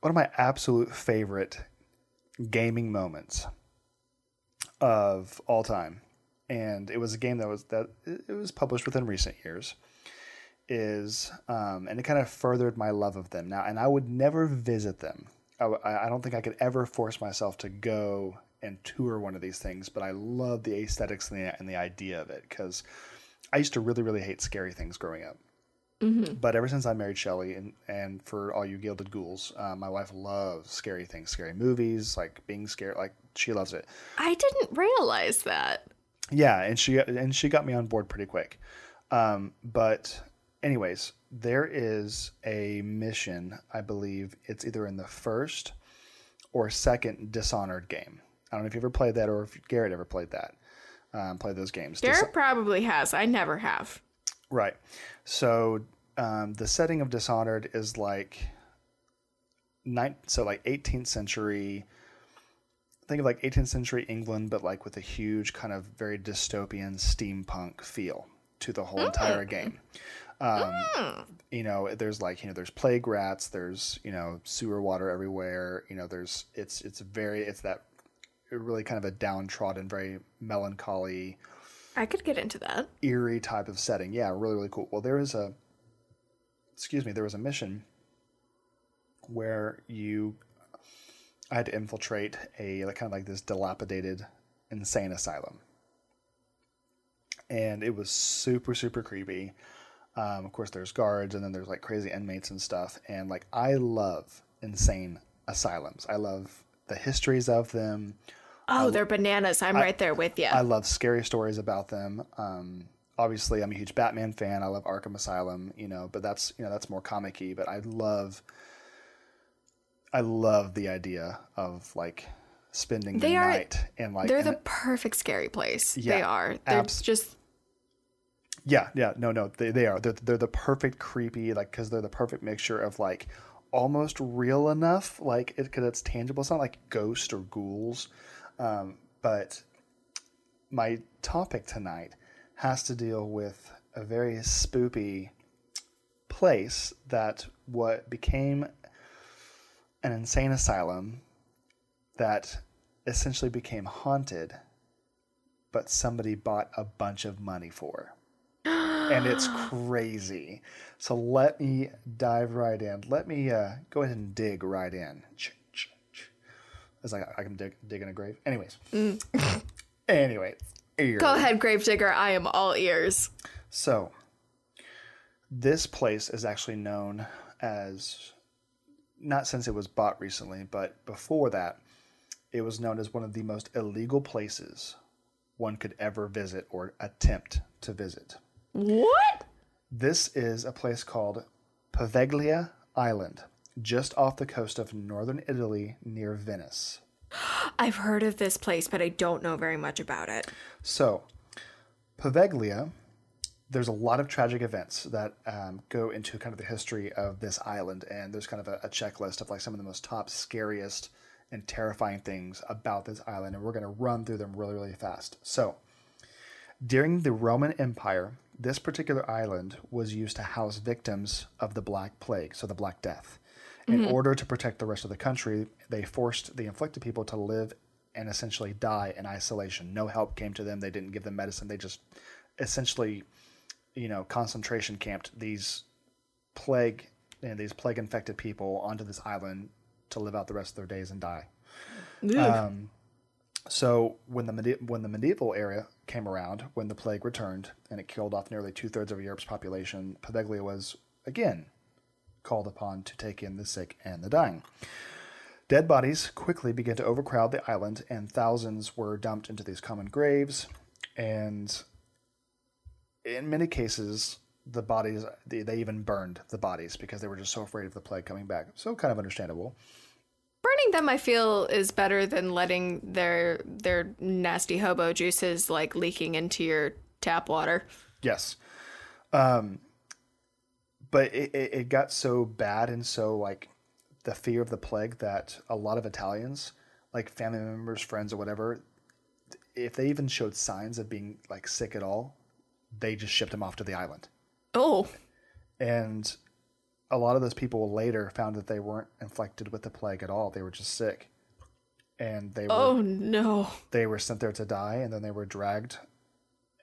one of my absolute favorite gaming moments of all time, and it was a game that was that it was published within recent years. Is um, and it kind of furthered my love of them now, and I would never visit them. I, w- I I don't think I could ever force myself to go and tour one of these things, but I love the aesthetics and the, and the idea of it because I used to really, really hate scary things growing up. But ever since I married Shelly, and, and for all you gilded ghouls, uh, my wife loves scary things, scary movies, like being scared. Like she loves it. I didn't realize that. Yeah, and she and she got me on board pretty quick. Um, but anyways, there is a mission. I believe it's either in the first or second Dishonored game. I don't know if you ever played that or if Garrett ever played that. Um, played those games. Dis- Garrett probably has. I never have. Right. So um, the setting of Dishonored is like nine, so like 18th century. Think of like 18th century England, but like with a huge kind of very dystopian steampunk feel to the whole entire game. Um, You know, there's like you know, there's plague rats, there's you know, sewer water everywhere. You know, there's it's it's very it's that really kind of a downtrodden, very melancholy I could get into that. eerie type of setting. Yeah, really, really cool. Well, there is a, excuse me, there was a mission where you, I had to infiltrate a like, kind of like this dilapidated insane asylum, and it was super, super creepy. Um, of course, there's guards, and then there's like crazy inmates and stuff. And like, I love insane asylums. I love the histories of them. Oh, they're bananas. I'm right there with you. I love scary stories about them. Um, obviously, I'm a huge Batman fan. I love Arkham Asylum, you know, but that's you know that's more comic-y. But I love, I love the idea of like spending the are- night and like they're the perfect scary place. Yeah, they are. They're abs- just Yeah, yeah, no, no, they, they are. They're, they're the perfect creepy, like, because they're the perfect mixture of like almost real enough, like it because it's tangible. It's not like ghosts or ghouls, um, but my topic tonight has to deal with a very spoopy place that what became an insane asylum that essentially became haunted, but somebody bought a bunch of money for and it's crazy. So let me dive right in. Let me uh, go ahead and dig right in. As I, I can dig, dig in a grave. Anyways. anyway. go ahead, Gravedigger. I am all ears. So this place is actually known as, not since it was bought recently, but before that, it was known as one of the most illegal places one could ever visit or attempt to visit. What? This is a place called Poveglia Island, just off the coast of northern Italy near Venice. I've heard of this place, but I don't know very much about it. So, Poveglia, there's a lot of tragic events that um, go into kind of the history of this island, and there's kind of a, a checklist of like some of the most top, scariest, and terrifying things about this island, and we're going to run through them really, really fast. So, during the Roman Empire, this particular island was used to house victims of the Black Plague, so the Black Death. In order to protect the rest of the country, they forced the inflicted people to live and essentially die in isolation. No help came to them. They didn't give them medicine. They just essentially, you know, concentration camped these plague and these plague infected people onto this island to live out the rest of their days and die. Um, so when the medi- when the medieval era came around, when the plague returned and it killed off nearly two thirds of Europe's population, Poveglia was again called upon to take in the sick and the dying. Dead bodies quickly began to overcrowd the island, and thousands were dumped into these common graves. And in many cases, the bodies they even burned the bodies because they were just so afraid of the plague coming back. So kind of understandable. Them, I feel, is better than letting their their nasty hobo juices like leaking into your tap water. Yes. Um, but it, it, it got so bad and so like the fear of the plague that a lot of Italians, like family members, friends, or whatever, if they even showed signs of being like sick at all, they just shipped them off to the island. Oh, And a lot of those people later found that they weren't infected with the plague at all. They were just sick. And they were oh no. they were sent there to die and then they were dragged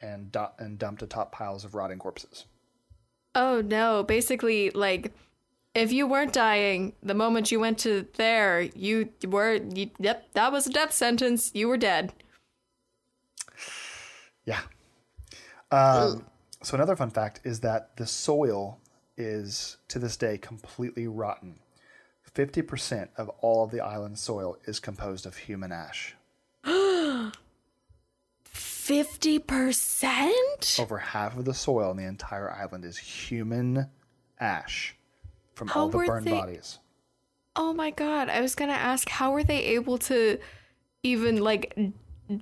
and du- and dumped atop piles of rotting corpses. Oh no. Basically, like, if you weren't dying, the moment you went to there, you were, you, yep, that was a death sentence. You were dead. Yeah. Um, so another fun fact is that the soil is to this day completely rotten. Fifty percent of all of the island's soil is composed of human ash. 50%? Over half of the soil in the entire island is human ash from How all the burned they- bodies. Oh my god. I was going to ask, how were they able to even, like,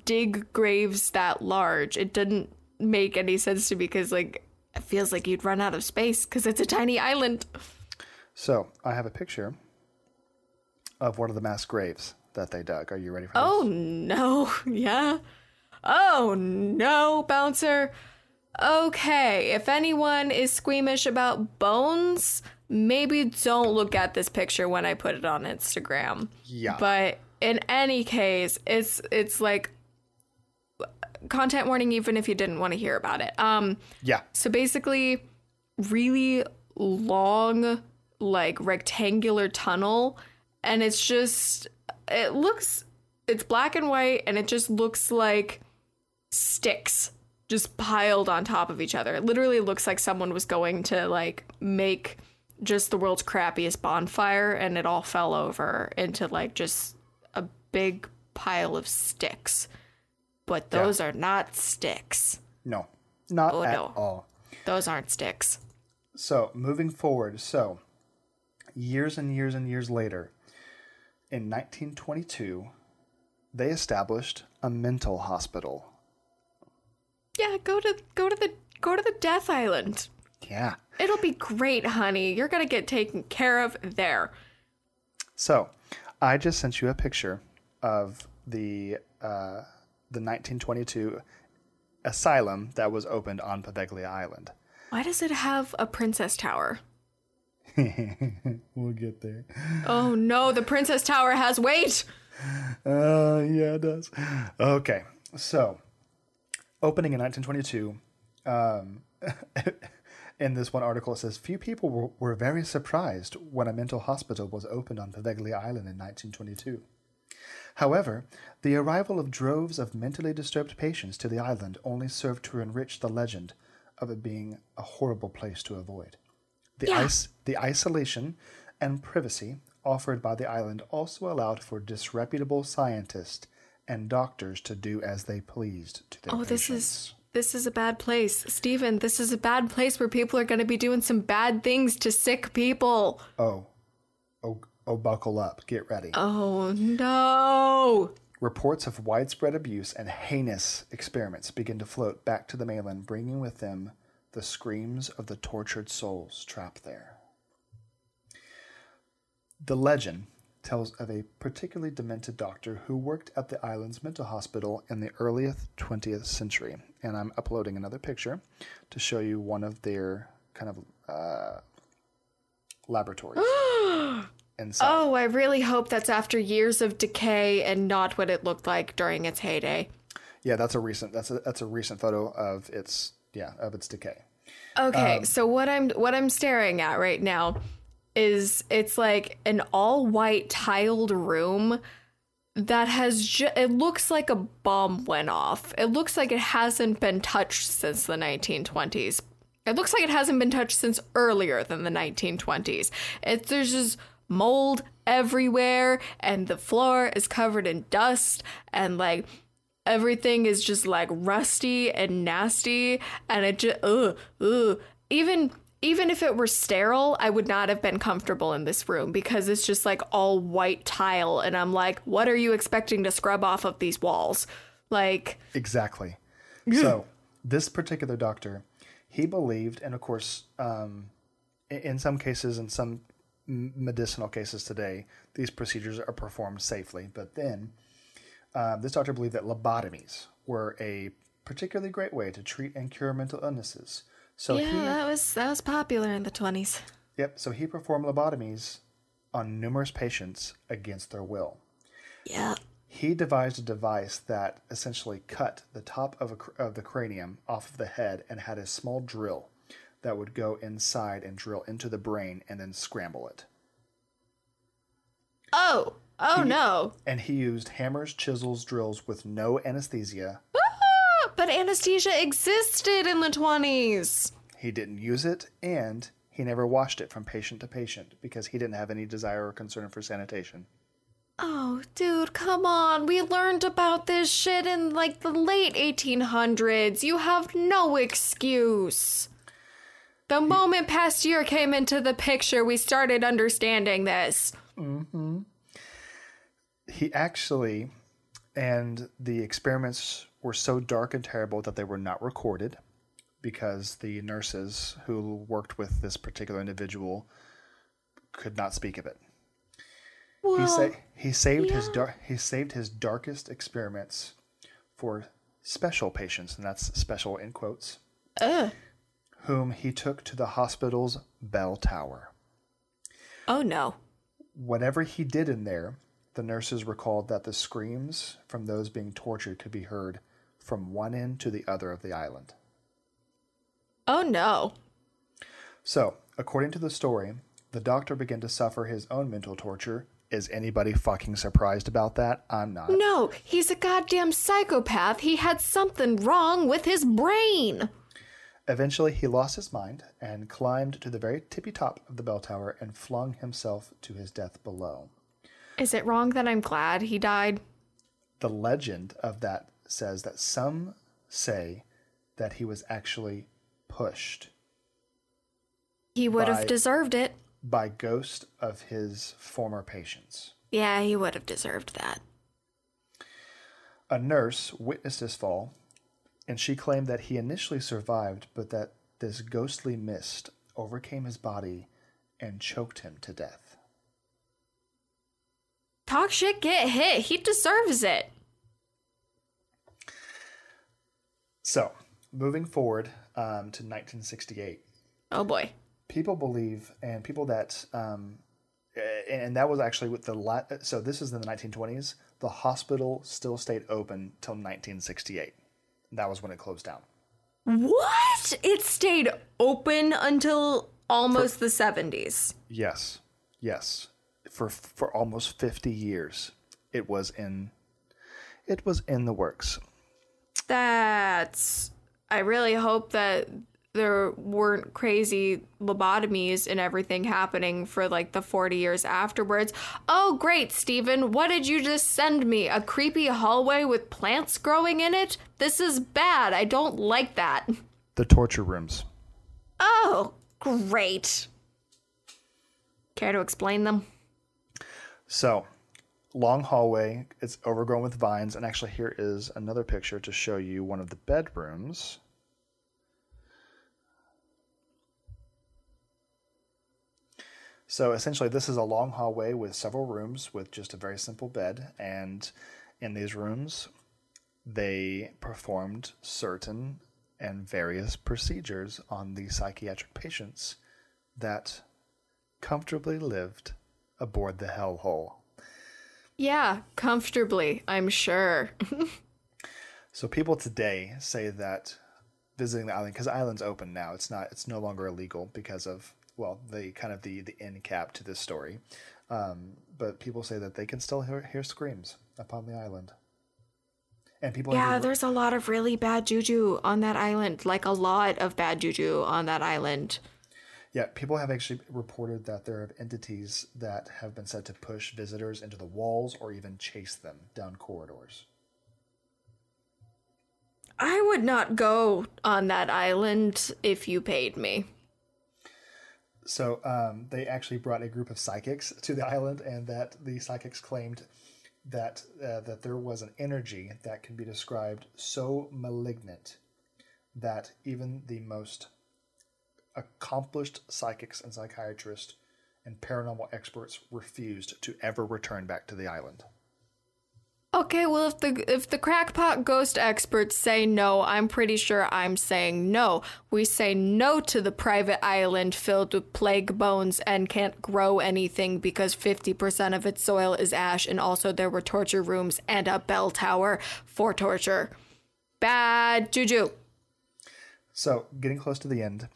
dig graves that large? It didn't make any sense to me because, like, feels like you'd run out of space because it's a tiny island. So I have a picture of one of the mass graves that they dug. Are you ready for oh, this? Oh no. Yeah. Oh no, bouncer. Okay, if anyone is squeamish about bones, maybe don't look at this picture when I put it on Instagram. Yeah. But in any case, it's it's like content warning even if you didn't want to hear about it. Um Yeah. so basically, really long, like rectangular tunnel, and it's just it looks it's black and white, and it just looks like sticks just piled on top of each other. It literally looks like someone was going to like make just the world's crappiest bonfire, and it all fell over into like just a big pile of sticks. But those are not sticks. No. Not Oh, at no. all. Those aren't sticks. So, moving forward, so years and years and years later, in 1922, they established a mental hospital. Yeah, go to go to the go to the Death Island. Yeah. It'll be great, honey. You're gonna get taken care of there. So, I just sent you a picture of the uh, the 1922 asylum that was opened on Poveglia Island. Why does it have a princess tower? We'll get there. Oh no, the princess tower has weight. Uh, yeah, it does. Okay, so opening in 1922, um, in this one article, it says few people were, were very surprised when a mental hospital was opened on Poveglia Island in 1922. However, the arrival of droves of mentally disturbed patients to the island only served to enrich the legend of it being a horrible place to avoid. The, Yeah. ice, the isolation and privacy offered by the island also allowed for disreputable scientists and doctors to do as they pleased to their Oh, this is this is a bad place. Steven. this is a bad place where people are gonna be doing some bad things to sick people. Oh, oh, oh, buckle up. Get ready. Oh no. Reports of widespread abuse and heinous experiments begin to float back to the mainland, bringing with them the screams of the tortured souls trapped there. The legend tells of a particularly demented doctor who worked at the island's mental hospital in the early 20th century. And I'm uploading another picture to show you one of their kind of uh, laboratories. Oh, I really hope that's after years of decay and not what it looked like during its heyday. Yeah, that's a recent that's a that's a recent photo of its yeah, of its decay. Okay, Um, so what I'm what I'm staring at right now is it's like an all white tiled room that has ju- it looks like a bomb went off. It looks like it hasn't been touched since the 1920s. It looks like it hasn't been touched since earlier than the 1920s. It, there's just mold everywhere, and the floor is covered in dust, and like everything is just like rusty and nasty, and it just ugh ugh. Even even if it were sterile, I would not have been comfortable in this room because it's just like all white tile, and I'm like, what are you expecting to scrub off of these walls? Like, Exactly. so this particular doctor, he believed, and of course, um, in some cases, in some medicinal cases today, these procedures are performed safely. But then, uh, this doctor believed that lobotomies were a particularly great way to treat and cure mental illnesses. So yeah, he, that was that was popular in the 20s. yep. So he performed lobotomies on numerous patients against their will. Yeah. He devised a device that essentially cut the top of, a, of the cranium off of the head and had a small drill that would go inside and drill into the brain and then scramble it. Oh, oh no. And he used hammers, chisels, drills with no anesthesia. Ah, but anesthesia existed in the 20s. He didn't use it and he never washed it from patient to patient because he didn't have any desire or concern for sanitation. Oh, dude, come on. We learned about this shit in like the late 1800s. You have no excuse. The moment Pasteur came into the picture, we started understanding this. Mhm. He actually, and the experiments were so dark and terrible that they were not recorded because the nurses who worked with this particular individual could not speak of it. Well, he, sa- he saved his yeah. dar- he saved his darkest experiments for special patients, and that's special in quotes, ugh. Whom he took to the hospital's bell tower. Oh no. Whatever he did in there, the nurses recalled that the screams from those being tortured could be heard from one end to the other of the island. Oh no. So, according to the story, the doctor began to suffer his own mental torture. Is anybody fucking surprised about that? I'm not. No, he's a goddamn psychopath. He had something wrong with his brain. Eventually, he lost his mind and climbed to the very tippy top of the bell tower and flung himself to his death below. Is it wrong that I'm glad he died? The legend of that says that some say that he was actually pushed He would By- have deserved it. by ghost of his former patients. Yeah, he would have deserved that. A nurse witnessed his fall, and she claimed that he initially survived, but that this ghostly mist overcame his body and choked him to death. Talk shit, get hit. He deserves it. So, moving forward um, to 1968, Oh boy. people believe, and people that, um, and that was actually with the la- so this is in the 1920s. The hospital still stayed open till 1968. That was when it closed down. What? It stayed open until almost the 70s. Yes, yes, for for almost 50 years, it was in, it was in the works. That's. I really hope that there weren't crazy lobotomies and everything happening for like the 40 years afterwards. Oh, great, Steven. What did you just send me? A creepy hallway with plants growing in it? This is bad. I don't like that. The torture rooms. Oh, great. Care to explain them? So, long hallway. It's overgrown with vines, and actually, here is another picture to show you one of the bedrooms. So, essentially, this is a long hallway with several rooms with just a very simple bed. And in these rooms, they performed certain and various procedures on the psychiatric patients that comfortably lived aboard the hellhole. Yeah, comfortably, I'm sure. So people today say that visiting the island because the island's open now, it's not it's no longer illegal because of well, the kind of the the end cap to this story. Um, but people say that they can still hear, hear screams upon the island. And people Yeah, there's a lot of really bad juju on that island. Like a lot of bad juju on that island. yeah, people have actually reported that there are entities that have been said to push visitors into the walls or even chase them down corridors. I would not go on that island if you paid me. So um, they actually brought a group of psychics to the island, and that the psychics claimed that uh, that there was an energy that can be described so malignant that even the most accomplished psychics and psychiatrists and paranormal experts refused to ever return back to the island. Okay, well if the if the crackpot ghost experts say no, I'm pretty sure I'm saying no. We say no to the private island filled with plague bones and can't grow anything because 50% of its soil is ash and also there were torture rooms and a bell tower for torture. Bad juju. So, getting close to the end,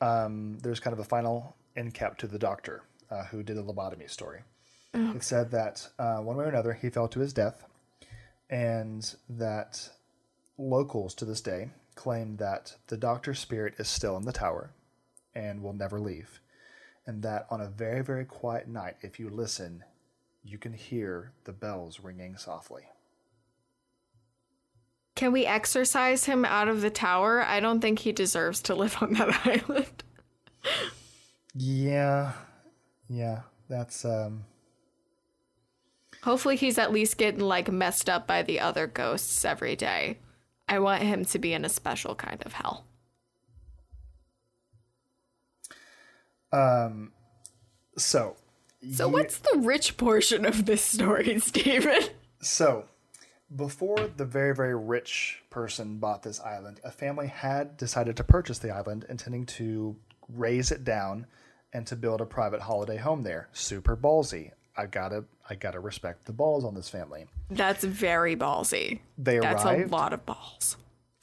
um, there's kind of a final end cap to the doctor uh, who did a lobotomy story. It said that uh, one way or another he fell to his death, and that locals to this day claim that the doctor's spirit is still in the tower and will never leave. And that on a very, very quiet night, if you listen, you can hear the bells ringing softly. Can we exorcise him out of the tower? I don't think he deserves to live on that island. Yeah, yeah, that's um, Hopefully, he's at least getting like messed up by the other ghosts every day. I want him to be in a special kind of hell. um. So, So, ye- what's the rich portion of this story, Steven? So, before the very, very rich person bought this island, a family had decided to purchase the island, intending to raze it down and to build a private holiday home there. Super ballsy. I gotta, I gotta respect the balls on this family. That's very ballsy. They arrived. That's a lot of balls.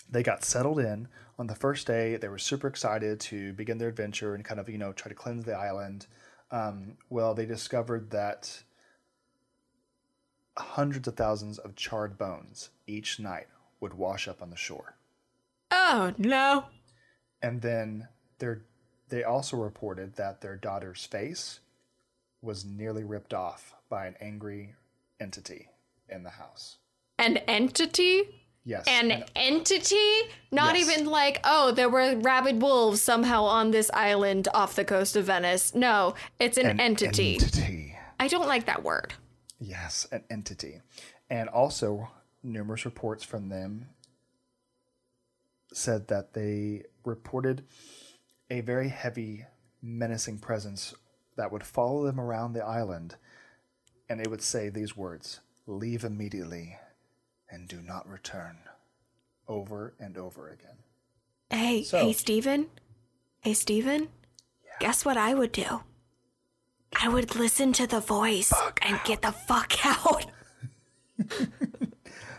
They got settled in on the first day. They were super excited to begin their adventure and kind of, you know, try to cleanse the island. Um, well, they discovered that hundreds of thousands of charred bones each night would wash up on the shore. Oh, no. And then their, they also reported that their daughter's face was nearly ripped off by an angry entity in the house. An entity? Yes. An and- entity? Not Yes. even like, oh, there were rabid wolves somehow on this island off the coast of Venice. No, it's an, an entity. entity. I don't like that word. Yes, an entity. And also, numerous reports from them said that they reported a very heavy, menacing presence that would follow them around the island. And it would say these words Leave immediately and do not return. Over and over again. Hey, So- hey, Steven? Hey, Steven? Guess what I would do? I would listen to the voice and get the fuck out.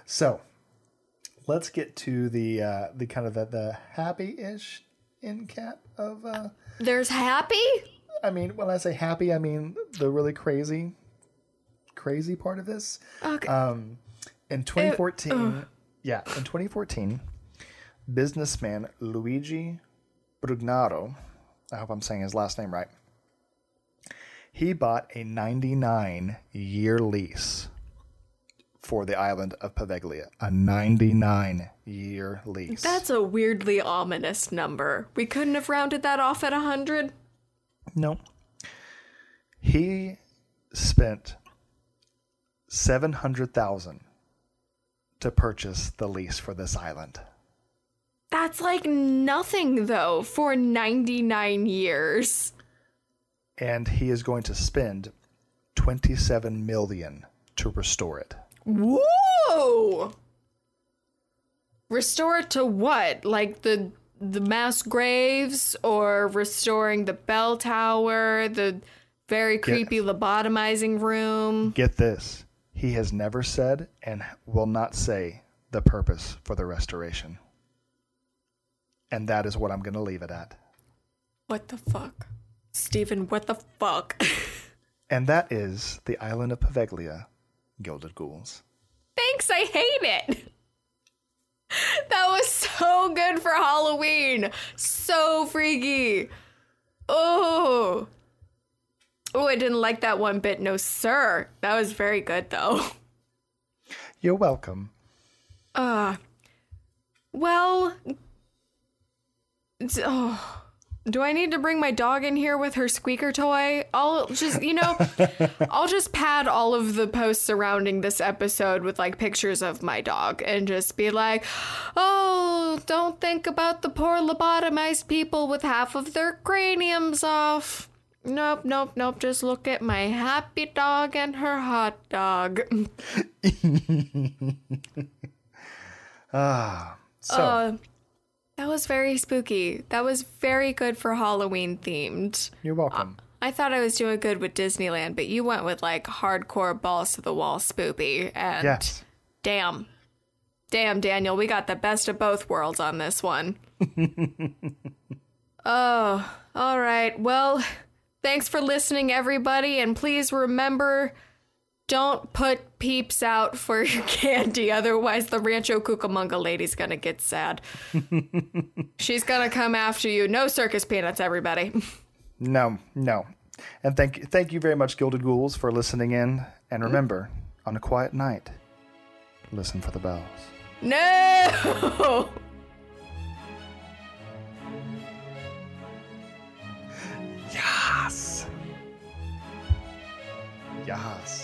So, let's get to the uh, the kind of the, the happy-ish end cap of uh, There's happy? I mean, when I say happy, I mean the really crazy, crazy part of this. Okay. Um, in 2014, yeah, in 2014, businessman Luigi Brugnaro, I hope I'm saying his last name right, he bought a 99 year lease for the island of Poveglia. A 99 year lease. That's a weirdly ominous number. We couldn't have rounded that off at 100? No. He spent seven hundred thousand to purchase the lease for this island. That's like nothing, though, for 99 years. And he is going to spend twenty-seven million to restore it. Whoa! Restore it to what? Like the the mass graves or restoring the bell tower, the very creepy lobotomizing room. Get this. He has never said and will not say the purpose for the restoration. And that is what I'm going to leave it at. What the fuck? Steven, what the fuck? And that is the island of Poveglia, Gilded Ghouls. Thanks, I hate it. That was so good for Halloween. So freaky. Oh. Oh, I didn't like that one bit. No, sir. That was very good, though. You're welcome. Uh, well, oh, do I need to bring my dog in here with her squeaker toy? I'll just, you know, I'll just pad all of the posts surrounding this episode with like pictures of my dog and just be like, oh, don't think about the poor lobotomized people with half of their craniums off. Nope, nope, nope. Just look at my happy dog and her hot dog. ah, So, Uh, that was very spooky. That was very good for Halloween themed. you're welcome. I thought I was doing good with Disneyland, but you went with like hardcore balls to the wall spoopy. And yes. damn. Damn, Daniel, we got the best of both worlds on this one. oh, all right. Well, thanks for listening, everybody. And please remember don't put peeps out for your candy, otherwise the Rancho Cucamonga lady's gonna get sad. She's gonna come after you. No circus peanuts, everybody. No, no. And thank you, thank you very much, Gilded Ghouls, for listening in. And hmm? remember, mm. on a quiet night, listen for the bells. No. yes. Yes.